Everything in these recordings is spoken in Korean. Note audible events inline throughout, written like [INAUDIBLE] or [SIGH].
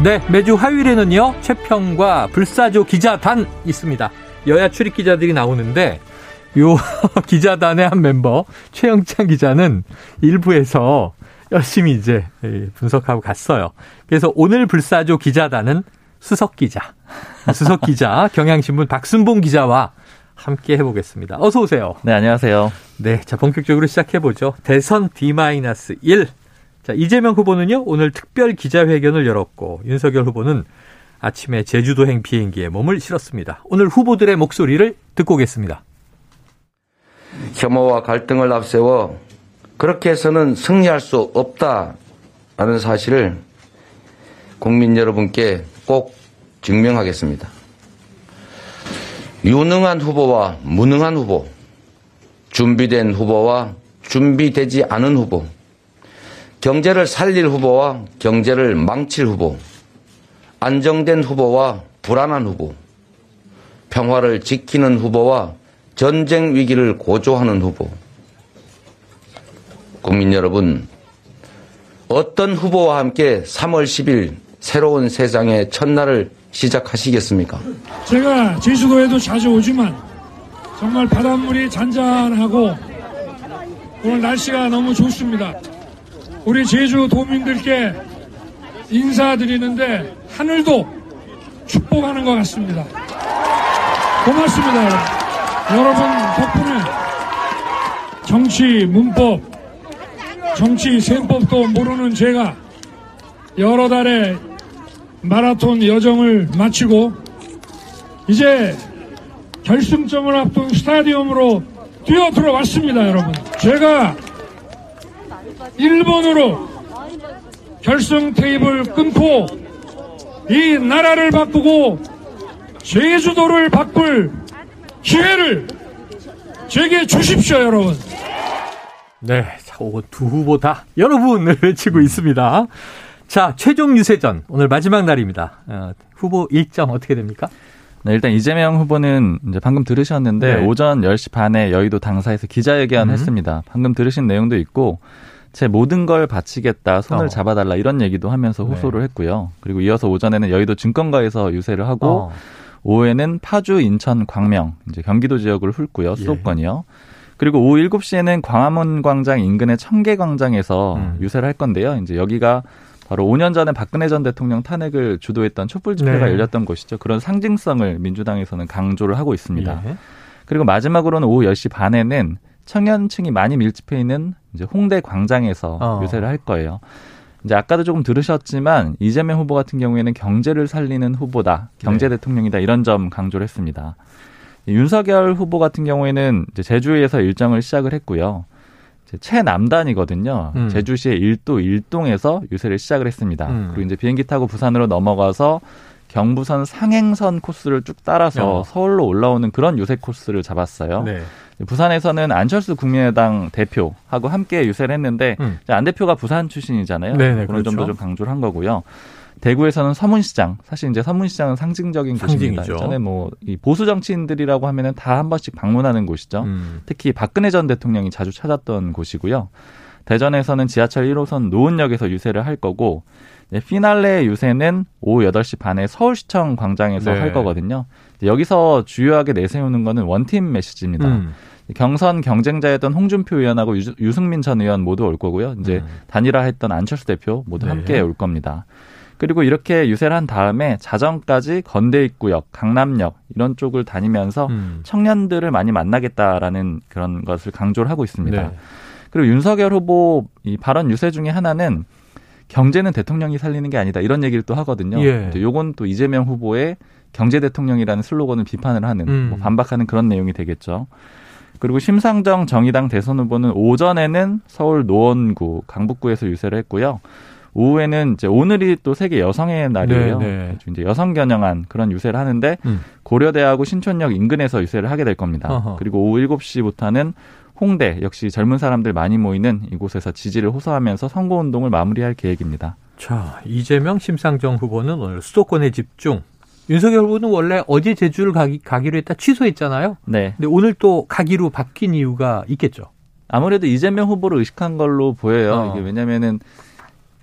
네, 매주 화요일에는요, 최평과 불사조 기자단 있습니다. 여야 출입 기자들이 나오는데, 요 [LAUGHS] 기자단의 한 멤버, 최영찬 기자는 일부에서 열심히 이제 분석하고 갔어요. 그래서 오늘 불사조 기자단은 수석 기자, [LAUGHS] 수석 기자, 경향신문 박순봉 기자와 함께 해보겠습니다. 어서 오세요. 네, 안녕하세요. 네, 자 본격적으로 시작해 보죠. 대선 D-1 자, 이재명 후보는요, 오늘 특별 기자회견을 열었고, 윤석열 후보는 아침에 제주도행 비행기에 몸을 실었습니다. 오늘 후보들의 목소리를 듣고 오겠습니다. 혐오와 갈등을 앞세워 그렇게 해서는 승리할 수 없다라는 사실을 국민 여러분께 꼭 증명하겠습니다. 유능한 후보와 무능한 후보, 준비된 후보와 준비되지 않은 후보, 경제를 살릴 후보와 경제를 망칠 후보, 안정된 후보와 불안한 후보, 평화를 지키는 후보와 전쟁 위기를 고조하는 후보. 국민 여러분, 어떤 후보와 함께 3월 10일 새로운 세상의 첫날을 시작하시겠습니까? 제가 제주도에도 자주 오지만 정말 바닷물이 잔잔하고 오늘 날씨가 너무 좋습니다. 우리 제주 도민들께 인사드리는데 하늘도 축복하는 것 같습니다. 고맙습니다. 여러분 덕분에 정치 문법, 정치 셈법도 모르는 제가 여러 달의 마라톤 여정을 마치고 이제 결승점을 앞둔 스타디움으로 뛰어 들어왔습니다, 여러분. 제가 일본으로 결승 테이블 끊고 이 나라를 바꾸고 제주도를 바꿀 기회를 제게 주십시오, 여러분. 네, 자, 두 후보 다 여러분을 [LAUGHS] 외치고 있습니다. 자, 최종 유세전 오늘 마지막 날입니다. 어, 후보 일정 어떻게 됩니까? 네, 일단 이재명 후보는 이제 방금 들으셨는데 네. 오전 10시 반에 여의도 당사에서 기자회견 음. 했습니다. 방금 들으신 내용도 있고 제 모든 걸 바치겠다, 손을 어. 잡아달라 이런 얘기도 하면서 네. 호소를 네. 했고요. 그리고 이어서 오전에는 여의도 증권가에서 유세를 하고 어. 오후에는 파주, 인천, 광명, 이제 경기도 지역을 훑고요. 예. 수도권이요. 예. 그리고 오후 7시에는 광화문 광장 인근의 청계 광장에서 음. 유세를 할 건데요. 이제 여기가 바로 5년 전에 박근혜 전 대통령 탄핵을 주도했던 촛불 집회가 네. 열렸던 곳이죠. 그런 상징성을 민주당에서는 강조를 하고 있습니다. 예. 그리고 마지막으로는 오후 10시 반에는 청년층이 많이 밀집해 있는 이제 홍대 광장에서 어. 유세를 할 거예요. 이제 아까도 조금 들으셨지만 이재명 후보 같은 경우에는 경제를 살리는 후보다, 경제 네. 대통령이다 이런 점 강조를 했습니다. 윤석열 후보 같은 경우에는 이제 제주에서 일정을 시작을 했고요. 최남단이거든요. 음. 제주시의 일도 일동에서 유세를 시작을 했습니다. 음. 그리고 이제 비행기 타고 부산으로 넘어가서 경부선 상행선 코스를 쭉 따라서 어. 서울로 올라오는 그런 유세 코스를 잡았어요. 네. 부산에서는 안철수 국민의당 대표하고 함께 유세를 했는데 음. 안 대표가 부산 출신이잖아요. 네네, 어느 그렇죠. 정도 좀 강조를 한 거고요. 대구에서는 서문시장 사실 이제 서문시장은 상징적인 상징이죠. 곳입니다. 전에 뭐 이 보수 정치인들이라고 하면은 다 한 번씩 방문하는 곳이죠. 음. 특히 박근혜 전 대통령이 자주 찾았던 곳이고요. 대전에서는 지하철 1호선 노은역에서 유세를 할 거고 네, 피날레 유세는 오후 8시 반에 서울시청 광장에서 네. 할 거거든요. 여기서 주요하게 내세우는 거는 원팀 메시지입니다. 음. 경선 경쟁자였던 홍준표 의원하고 유, 승민전 의원 모두 올 거고요. 이제 음. 단일화했던 안철수 대표 모두 네. 함께 올 겁니다. 그리고 이렇게 유세를 한 다음에 자정까지 건대 입구역, 강남역 이런 쪽을 다니면서 음. 청년들을 많이 만나겠다라는 그런 것을 강조를 하고 있습니다. 네. 그리고 윤석열 후보 이 발언 유세 중에 하나는 경제는 대통령이 살리는 게 아니다 이런 얘기를 또 하거든요. 예. 요건 또 이재명 후보의 경제 대통령이라는 슬로건을 비판을 하는 음. 뭐 반박하는 그런 내용이 되겠죠. 그리고 심상정 정의당 대선 후보는 오전에는 서울 노원구 강북구에서 유세를 했고요. 오후에는 이제 오늘이 또 세계 여성의 날이에요. 네, 네. 이제 여성 겨냥한 그런 유세를 하는데 음. 고려대하고 신촌역 인근에서 유세를 하게 될 겁니다. 어허. 그리고 오후 7시부터는 홍대 역시 젊은 사람들 많이 모이는 이곳에서 지지를 호소하면서 선거 운동을 마무리할 계획입니다. 자, 이재명 심상정 후보는 오늘 수도권에 집중. 윤석열 후보는 원래 어제 제주를 가기, 가기로 했다 취소했잖아요. 네. 근데 오늘 또 가기로 바뀐 이유가 있겠죠. 아무래도 이재명 후보를 의식한 걸로 보여요. 어. 이게 왜냐면은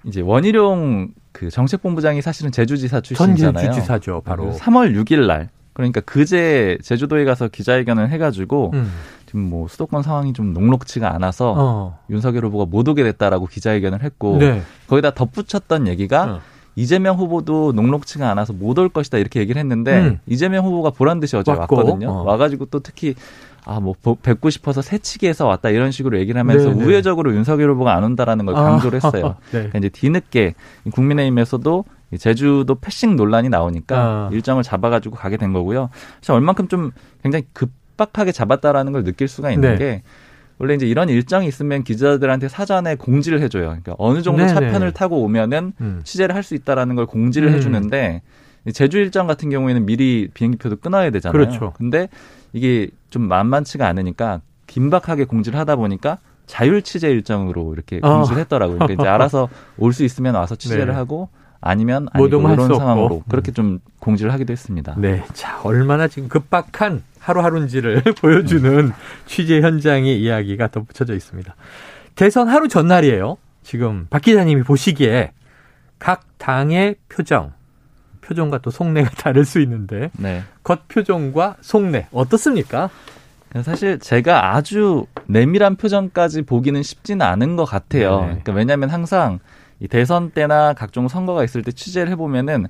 이제 원희룡 그 정책본부장이 사실은 제주지사 출신이잖아요. 전 제주지사죠, 바로. 3월 6일 날. 그러니까 그제 제주도에 가서 기자회견을 해가지고 음. 지금 뭐 수도권 상황이 좀 녹록치가 않아서 어. 윤석열 후보가 못 오게 됐다라고 기자회견을 했고 네. 거기다 덧붙였던 얘기가 어. 이재명 후보도 녹록치가 않아서 못 올 것이다 이렇게 얘기를 했는데 음. 이재명 후보가 보란 듯이 어제 왔고. 왔거든요. 어. 와가지고 또 특히 아, 뭐, 뵙고 싶어서 새치기해서 왔다 이런 식으로 얘기를 하면서 네네. 네. 우회적으로 윤석열 후보가 안 온다라는 걸 아. 강조를 했어요. [LAUGHS] 네. 그러니까 이제 뒤늦게 국민의힘에서도 제주도 패싱 논란이 나오니까 아. 일정을 잡아가지고 가게 된 거고요. 사실 얼만큼 좀 굉장히 급 박하게 잡았다라는 걸 느낄 수가 있는 네. 게 원래 이제 이런 일정이 있으면 기자들한테 사전에 공지를 해줘요. 그러니까 어느 정도 네네. 차편을 타고 오면은 음. 취재를 할 수 있다라는 걸 공지를 음. 해주는데 제주 일정 같은 경우에는 미리 비행기표도 끊어야 되잖아요. 그렇죠. 근데 이게 좀 만만치가 않으니까 긴박하게 공지를 하다 보니까 자율 취재 일정으로 이렇게 어. 공지를 했더라고요. 그러니까 이제 알아서 [LAUGHS] 올 수 있으면 와서 취재를 네. 하고 아니면 아니고 이런 상황으로 그렇게 좀 공지를 하기도 했습니다. 네, 자 얼마나 지금 급박한 하루하루인지를 [LAUGHS] 보여주는 취재 현장의 이야기가 덧붙여져 있습니다. 대선 하루 전날이에요. 지금 박 기자님이 보시기에 각 당의 표정, 표정과 또 속내가 [LAUGHS] 다를 수 있는데 네. 겉 표정과 속내 어떻습니까? 사실 제가 아주 내밀한 표정까지 보기는 쉽지는 않은 것 같아요. 네. 그러니까 왜냐하면 항상 이 대선 때나 각종 선거가 있을 때 취재를 해보면은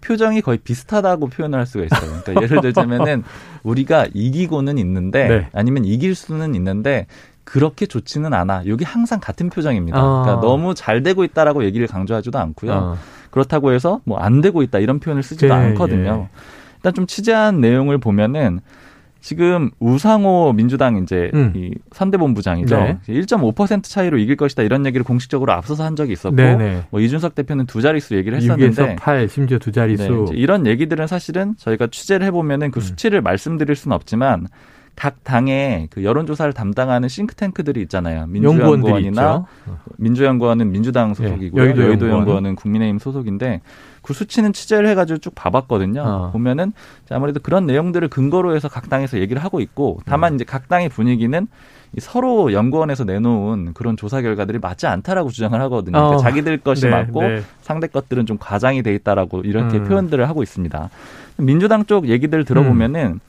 표정이 거의 비슷하다고 표현을 할 수가 있어요. 그러니까 예를 들자면은 [LAUGHS] 우리가 이기고는 있는데 네. 아니면 이길 수는 있는데 그렇게 좋지는 않아. 여기 항상 같은 표정입니다. 어. 그러니까 너무 잘 되고 있다라고 얘기를 강조하지도 않고요. 어. 그렇다고 해서 뭐 안 되고 있다 이런 표현을 쓰지도 네, 않거든요. 예. 일단 좀 취재한 내용을 보면은 지금 우상호 민주당 이제 음. 이 선대본부장이죠. 네. 1.5% 차이로 이길 것이다 이런 얘기를 공식적으로 앞서서 한 적이 있었고 네네. 네. 뭐 이준석 대표는 두 자릿수 얘기를 했었는데 8 심지어 두 자릿수 네, 이런 얘기들은 사실은 저희가 취재를 해보면은 그 음. 수치를 음. 말씀드릴 수는 없지만 각 당의 그 여론조사를 담당하는 싱크탱크들이 있잖아요. 민주연구원이나 민주연구원은 민주당 소속이고요. 예, 여의도, 여의도 연구원은 국민의힘 소속인데 그 수치는 취재를 해가지고 쭉 봐봤거든요. 어. 보면은 아무래도 그런 내용들을 근거로 해서 각 당에서 얘기를 하고 있고 다만 음. 이제 각 당의 분위기는 서로 연구원에서 내놓은 그런 조사 결과들이 맞지 않다라고 주장을 하거든요. 그러니까 어. 자기들 것이 네, 맞고 네. 상대 것들은 좀 과장이 돼 있다라고 이렇게 음. 표현들을 하고 있습니다. 민주당 쪽 얘기들 들어보면은 음.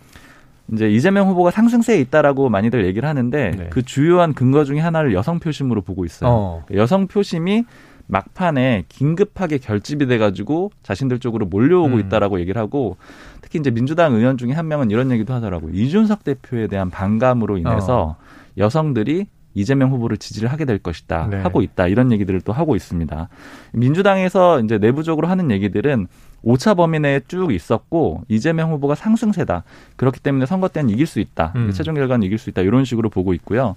이제 이재명 후보가 상승세에 있다라고 많이들 얘기를 하는데 네. 그 주요한 근거 중에 하나를 여성 표심으로 보고 있어요. 어. 여성 표심이 막판에 긴급하게 결집이 돼가지고 자신들 쪽으로 몰려오고 음. 있다라고 얘기를 하고 특히 이제 민주당 의원 중에 한 명은 이런 얘기도 하더라고요. 이준석 대표에 대한 반감으로 인해서 어. 여성들이 이재명 후보를 지지를 하게 될 것이다 네. 하고 있다 이런 얘기들을 또 하고 있습니다. 민주당에서 이제 내부적으로 하는 얘기들은 오차 범위 내에 쭉 있었고 이재명 후보가 상승세다. 그렇기 때문에 선거 때는 이길 수 있다. 음. 최종 결과는 이길 수 있다. 이런 식으로 보고 있고요.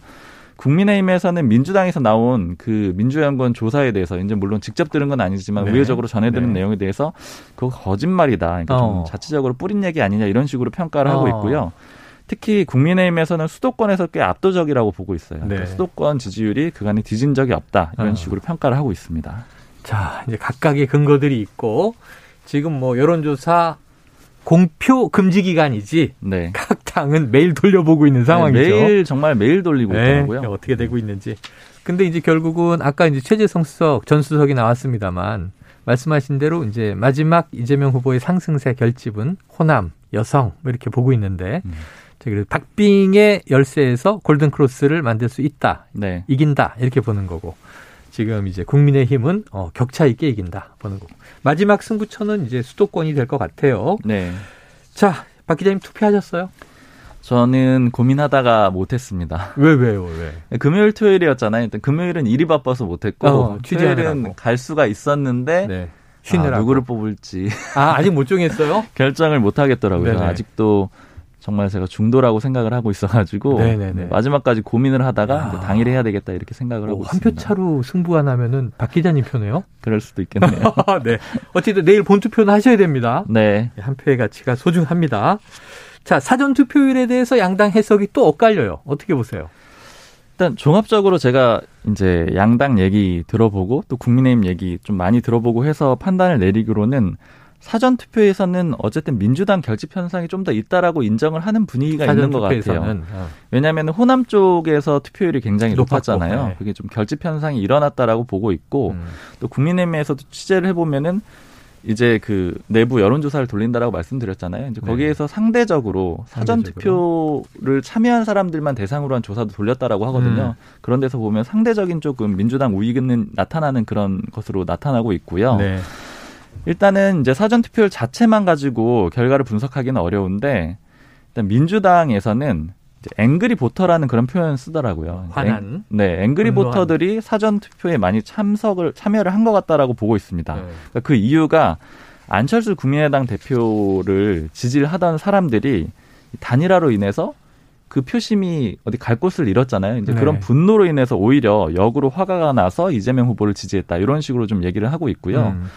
국민의힘에서는 민주당에서 나온 그 민주연구원 조사에 대해서 이제 물론 직접 들은 건 아니지만 네. 우회적으로 전해드는 네. 내용에 대해서 그거 거짓말이다. 그러니까 어. 좀 자체적으로 뿌린 얘기 아니냐 이런 식으로 평가를 어. 하고 있고요. 특히 국민의힘에서는 수도권에서 꽤 압도적이라고 보고 있어요. 네. 그러니까 수도권 지지율이 그간에 뒤진 적이 없다 이런 어. 식으로 평가를 하고 있습니다. 자 이제 각각의 근거들이 있고 지금 뭐 여론조사 공표 금지 기간이지 네. 각 당은 매일 돌려보고 있는 상황이죠. 네, 매일 정말 매일 돌리고 네, 있더라고요. 어떻게 되고 있는지. 근데 이제 결국은 아까 이제 최재성 수석 전 수석이 나왔습니다만 말씀하신 대로 이제 마지막 이재명 후보의 상승세 결집은 호남, 여성 뭐 이렇게 보고 있는데 음. 그래서 박빙의 열쇠에서 골든 크로스를 만들 수 있다. 네. 이긴다. 이렇게 보는 거고. 지금 이제 국민의힘은 어, 격차 있게 이긴다 보는 거. 마지막 승부처는 이제 수도권이 될 것 같아요. 네. 자, 박 기자님 투표하셨어요? 저는 고민하다가 못했습니다. 왜 왜요 왜? 금요일 토요일이었잖아요. 일단 금요일은 일이 바빠서 못했고 어, 토요일은 갈 수가 있었는데 네. 아, 누구를 뽑을지 아 아직 못 정했어요? [LAUGHS] 결정을 못 하겠더라고요. 아직도 정말 제가 중도라고 생각을 하고 있어가지고 네네네. 마지막까지 고민을 하다가 당일 해야 되겠다 이렇게 생각을 하고 있습니다. 한 표 차로 승부가 나면은 박 기자님 표네요. 그럴 수도 있겠네요. [LAUGHS] 네. 어쨌든 내일 본 투표는 하셔야 됩니다. 네. 한 표의 가치가 소중합니다. 자 사전 투표율에 대해서 양당 해석이 또 엇갈려요. 어떻게 보세요? 일단 종합적으로 제가 이제 양당 얘기 들어보고 또 국민의힘 얘기 좀 많이 들어보고 해서 판단을 내리기로는 사전 투표에서는 어쨌든 민주당 결집 현상이 좀 더 있다라고 인정을 하는 분위기가 있는 것 같아요. 어. 왜냐하면 호남 쪽에서 투표율이 굉장히 높았잖아요. 네. 그게 좀 결집 현상이 일어났다라고 보고 있고 음. 또 국민의힘에서도 취재를 해보면은 이제 그 내부 여론조사를 돌린다라고 말씀드렸잖아요. 이제 네. 거기에서 네. 상대적으로 사전 투표를 참여한 사람들만 대상으로 한 조사도 돌렸다라고 하거든요. 음. 그런 데서 보면 상대적인 조금 민주당 우위는 나타나는 그런 것으로 나타나고 있고요. 네. 일단은 이제 사전 투표율 자체만 가지고 결과를 분석하기는 어려운데 일단 민주당에서는 앵그리 보터라는 그런 표현을 쓰더라고요. 화난. 앵, 네, 앵그리 보터들이 사전 투표에 많이 참석을 참여를 한 것 같다라고 보고 있습니다. 네. 그러니까 그 이유가 안철수 국민의당 대표를 지지를 하던 사람들이 단일화로 인해서 그 표심이 어디 갈 곳을 잃었잖아요. 이제 네. 그런 분노로 인해서 오히려 역으로 화가 나서 이재명 후보를 지지했다. 이런 식으로 좀 얘기를 하고 있고요. 음.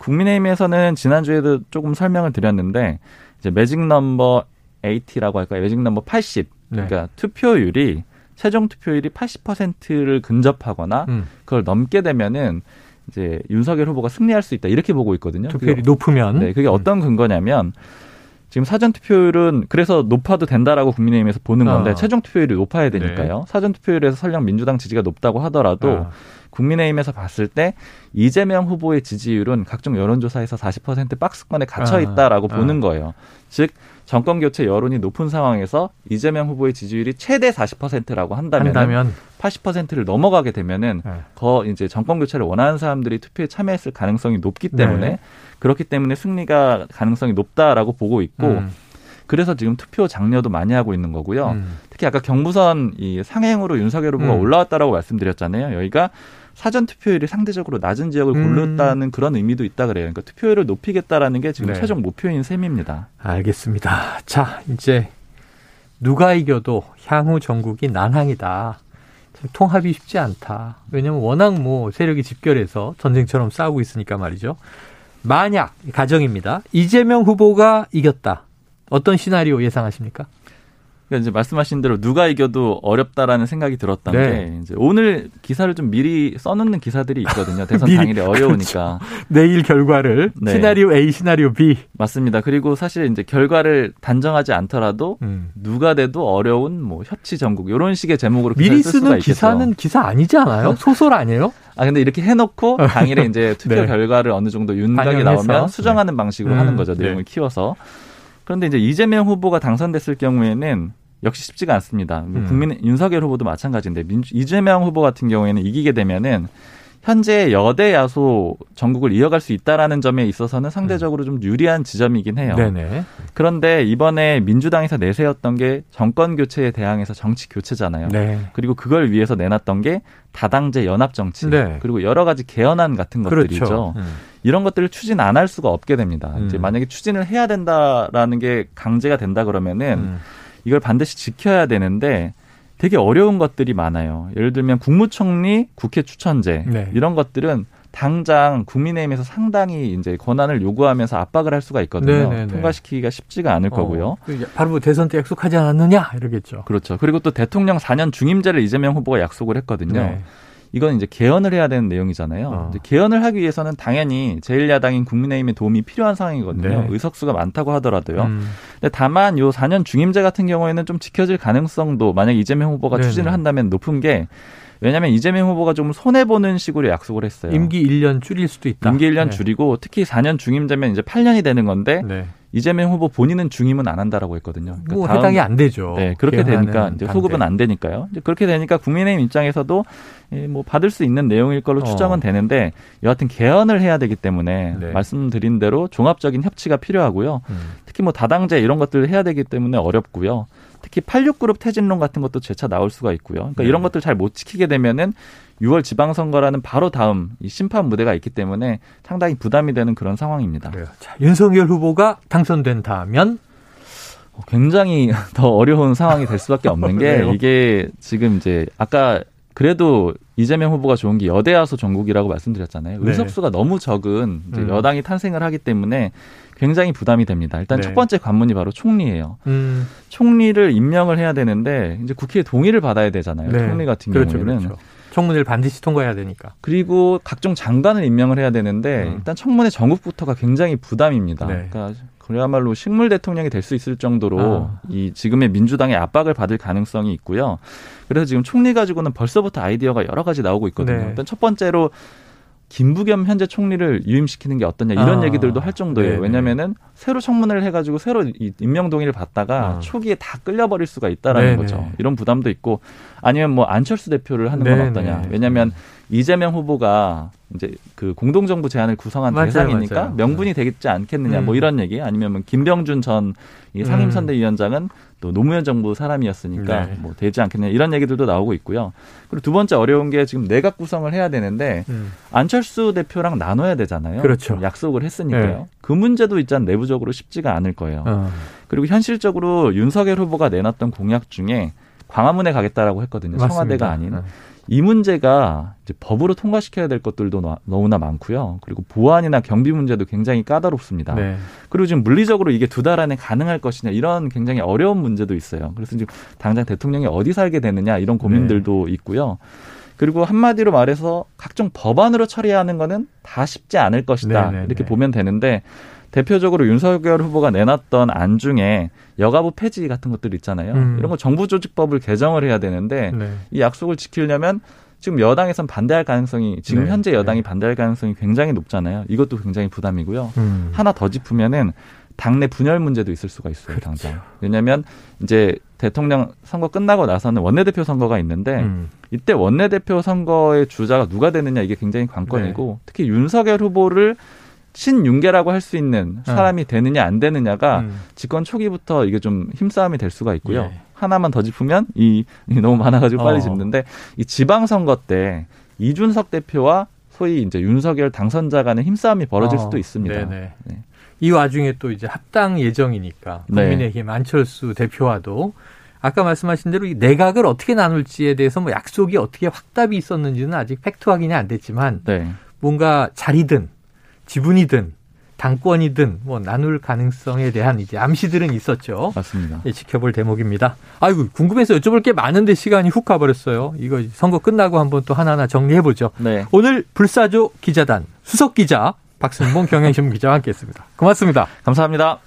국민의힘에서는 지난주에도 조금 설명을 드렸는데 이제 매직 넘버 80라고 할까요? 매직 넘버 80. 네. 그러니까 투표율이 최종 투표율이 80%를 근접하거나 음. 그걸 넘게 되면은 이제 윤석열 후보가 승리할 수 있다 이렇게 보고 있거든요. 투표율이 높으면 네, 그게 어떤 근거냐면 지금 사전 투표율은 그래서 높아도 된다라고 국민의힘에서 보는 건데 어. 최종 투표율이 높아야 되니까요. 네. 사전 투표율에서 설령 민주당 지지가 높다고 하더라도 어. 국민의힘에서 봤을 때 이재명 후보의 지지율은 각종 여론조사에서 40% 박스권에 갇혀 아, 있다라고 아, 보는 거예요. 즉 정권 교체 여론이 높은 상황에서 이재명 후보의 지지율이 최대 40%라고 한다면, 한다면. 80%를 넘어가게 되면은 네. 거 이제 정권 교체를 원하는 사람들이 투표에 참여했을 가능성이 높기 때문에 네. 그렇기 때문에 승리가 가능성이 높다라고 보고 있고 음. 그래서 지금 투표 장려도 많이 하고 있는 거고요. 음. 특히 아까 경부선 이 상행으로 윤석열 후보가 음. 올라왔다라고 말씀드렸잖아요. 여기가 사전 투표율이 상대적으로 낮은 지역을 음. 고르다는 음. 그런 의미도 있다 그래요. 그러니까 투표율을 높이겠다라는 게 지금 네. 최종 목표인 셈입니다. 알겠습니다. 자, 이제 누가 이겨도 향후 전국이 난항이다. 통합이 쉽지 않다. 왜냐하면 워낙 뭐 세력이 집결해서 전쟁처럼 싸우고 있으니까 말이죠. 만약 가정입니다. 이재명 후보가 이겼다. 어떤 시나리오 예상하십니까? 그러니까 이제 말씀하신 대로 누가 이겨도 어렵다라는 생각이 들었던 네. 게 이제 오늘 기사를 좀 미리 써놓는 기사들이 있거든요. [LAUGHS] 대선 당일에 어려우니까 [LAUGHS] 그렇죠. 내일 결과를 네. 시나리오 A, 시나리오 B 맞습니다. 그리고 사실 이제 결과를 단정하지 않더라도 음. 누가 돼도 어려운 뭐 협치 전국 이런 식의 제목으로 미리 쓰는 기사는 기사 아니지 않아요? [LAUGHS] 소설 아니에요? 아 근데 이렇게 해놓고 당일에 이제 투표 네. 결과를 어느 정도 윤곽이 나오면 수정하는 네. 방식으로 음. 하는 거죠. 내용을 네. 키워서. 그런데 이제 이재명 후보가 당선됐을 경우에는 역시 쉽지가 않습니다. 음. 국민 윤석열 후보도 마찬가지인데 민주, 이재명 후보 같은 경우에는 이기게 되면은 현재 여대 야소 전국을 이어갈 수 있다라는 점에 있어서는 상대적으로 좀 유리한 지점이긴 해요. 네네. 그런데 이번에 민주당에서 내세웠던 게 정권 교체에 대항해서 정치 교체잖아요. 네. 그리고 그걸 위해서 내놨던 게 다당제 연합 정치 네. 그리고 여러 가지 개헌안 같은 것들이죠. 그렇죠. 음. 이런 것들을 추진 안 할 수가 없게 됩니다. 음. 이제 만약에 추진을 해야 된다라는 게 강제가 된다 그러면은 음. 이걸 반드시 지켜야 되는데 되게 어려운 것들이 많아요. 예를 들면 국무총리, 국회 추천제 네. 이런 것들은 당장 국민의힘에서 상당히 이제 권한을 요구하면서 압박을 할 수가 있거든요. 네네네. 네, 네. 통과시키기가 쉽지가 않을 어, 거고요. 그 바로 뭐 대선 때 약속하지 않았느냐 이러겠죠. 그렇죠. 그리고 또 대통령 4년 중임제를 이재명 후보가 약속을 했거든요. 네. 이건 이제 개헌을 해야 되는 내용이잖아요. 어. 개헌을 하기 위해서는 당연히 제1야당인 국민의힘의 도움이 필요한 상황이거든요. 네. 의석수가 많다고 하더라도요. 음. 근데 다만 요 4년 중임제 같은 경우에는 좀 지켜질 가능성도 만약 이재명 후보가 네 추진을 한다면 높은 게 왜냐하면 이재명 후보가 좀 손해 보는 식으로 약속을 했어요. 임기 1년 줄일 수도 있다. 임기 1년 네. 줄이고 특히 4년 중임제면 이제 8년이 되는 건데 네. 이재명 후보 본인은 중임은 안 한다라고 했거든요. 그러니까 뭐 다음, 해당이 안 되죠. 네, 그렇게 되니까 이제 소급은 안 되니까요. 이제 그렇게 되니까 국민의힘 입장에서도 뭐 받을 수 있는 내용일 걸로 어. 추정은 되는데 여하튼 개헌을 해야 되기 때문에 네. 말씀드린 대로 종합적인 협치가 필요하고요. 음. 특히 뭐 다당제 이런 것들을 해야 되기 때문에 어렵고요. 특히 86그룹 퇴진론 같은 것도 재차 나올 수가 있고요. 그러니까 네. 이런 것들 잘 못 지키게 되면은 6월 지방선거라는 바로 다음 이 심판 무대가 있기 때문에 상당히 부담이 되는 그런 상황입니다. 자, 윤석열 후보가 당선된다면 굉장히 [LAUGHS] 더 어려운 상황이 될 수밖에 없는 게 [LAUGHS] 이게 지금 이제 아까 그래도 이재명 후보가 좋은 게 여대야소 전국이라고 말씀드렸잖아요. 네. 의석수가 너무 적은 음. 여당이 탄생을 하기 때문에 굉장히 부담이 됩니다. 일단 네. 첫 번째 관문이 바로 총리예요. 음. 총리를 임명을 해야 되는데 이제 국회의 동의를 받아야 되잖아요. 네. 총리 같은 그렇죠, 경우에는. 그렇죠. 청문회를 반드시 통과해야 되니까. 그리고 각종 장관을 임명을 해야 되는데 음. 일단 청문회 전국부터가 굉장히 부담입니다. 네. 그러니까 그야말로 식물 대통령이 될 수 있을 정도로 아. 이 지금의 민주당의 압박을 받을 가능성이 있고요. 그래서 지금 총리 가지고는 벌써부터 아이디어가 여러 가지 나오고 있거든요. 네. 일단 첫 번째로 김부겸 현재 총리를 유임시키는 게 어떠냐 이런 아, 얘기들도 할 정도예요. 네네. 왜냐면은 새로 청문회를 해가지고 새로 임명 동의를 받다가 아. 초기에 다 끌려버릴 수가 있다라는 네네. 거죠. 이런 부담도 있고 아니면 뭐 안철수 대표를 하는 건 네네. 어떠냐. 왜냐하면 이재명 후보가 이제 그 공동정부 제안을 구성한 맞아요, 대상이니까 맞아요. 명분이 되겠지 않겠느냐 뭐 음. 뭐 이런 얘기 아니면 뭐 김병준 전 상임선대위원장은 또 노무현 정부 사람이었으니까 네. 뭐 되지 않겠냐 이런 얘기들도 나오고 있고요. 그리고 두 번째 어려운 게 지금 내각 구성을 해야 되는데 음. 안철수 대표랑 나눠야 되잖아요. 그렇죠. 약속을 했으니까요. 네. 그 문제도 일단 내부적으로 쉽지가 않을 거예요. 어. 그리고 현실적으로 윤석열 후보가 내놨던 공약 중에 광화문에 가겠다라고 했거든요. 맞습니다. 청와대가 아닌. 네. 이 문제가 이제 법으로 통과시켜야 될 것들도 너무나 많고요. 그리고 보안이나 경비 문제도 굉장히 까다롭습니다. 네. 그리고 지금 물리적으로 이게 두 달 안에 가능할 것이냐 이런 굉장히 어려운 문제도 있어요. 그래서 지금 당장 대통령이 어디 살게 되느냐 이런 고민들도 네. 있고요. 그리고 한마디로 말해서 각종 법안으로 처리하는 거는 다 쉽지 않을 것이다. 네네네. 네, 이렇게 네. 보면 되는데 대표적으로 윤석열 후보가 내놨던 안 중에 여가부 폐지 같은 것들 있잖아요. 음. 이런 거 정부 조직법을 개정을 해야 되는데 네. 이 약속을 지키려면 지금 여당에선 반대할 가능성이 지금 네. 현재 여당이 네. 반대할 가능성이 굉장히 높잖아요. 이것도 굉장히 부담이고요. 음. 하나 더 짚으면은 당내 분열 문제도 있을 수가 있어요, 그렇죠. 당장. 왜냐하면 이제 대통령 선거 끝나고 나서는 원내대표 선거가 있는데 음. 이때 원내대표 선거의 주자가 누가 되느냐 이게 굉장히 관건이고 네. 특히 윤석열 후보를 신윤계라고 할 수 있는 어. 사람이 어. 되느냐 안 되느냐가 음. 집권 초기부터 이게 좀 힘싸움이 될 수가 있고요. 예. 하나만 더 짚으면 이, 이 너무 많아가지고 빨리 어. 짚는데 이 지방선거 때 이준석 대표와 소위 이제 윤석열 당선자 간의 힘싸움이 벌어질 어. 수도 있습니다. 네. 이 와중에 또 이제 합당 예정이니까 네. 국민의힘 네. 안철수 대표와도 아까 말씀하신 대로 이 내각을 어떻게 나눌지에 대해서 뭐 약속이 어떻게 확답이 있었는지는 아직 팩트 확인이 안 됐지만 네. 뭔가 자리든 지분이든 당권이든 뭐 나눌 가능성에 대한 이제 암시들은 있었죠. 맞습니다. 예, 지켜볼 대목입니다. 아이고 궁금해서 여쭤볼 게 많은데 시간이 훅 가버렸어요. 이거 선거 끝나고 한번 또 하나하나 정리해 보죠. 네. 오늘 불사조 기자단 수석 기자 박승봉 경향신문 기자와 함께했습니다. 고맙습니다. 감사합니다.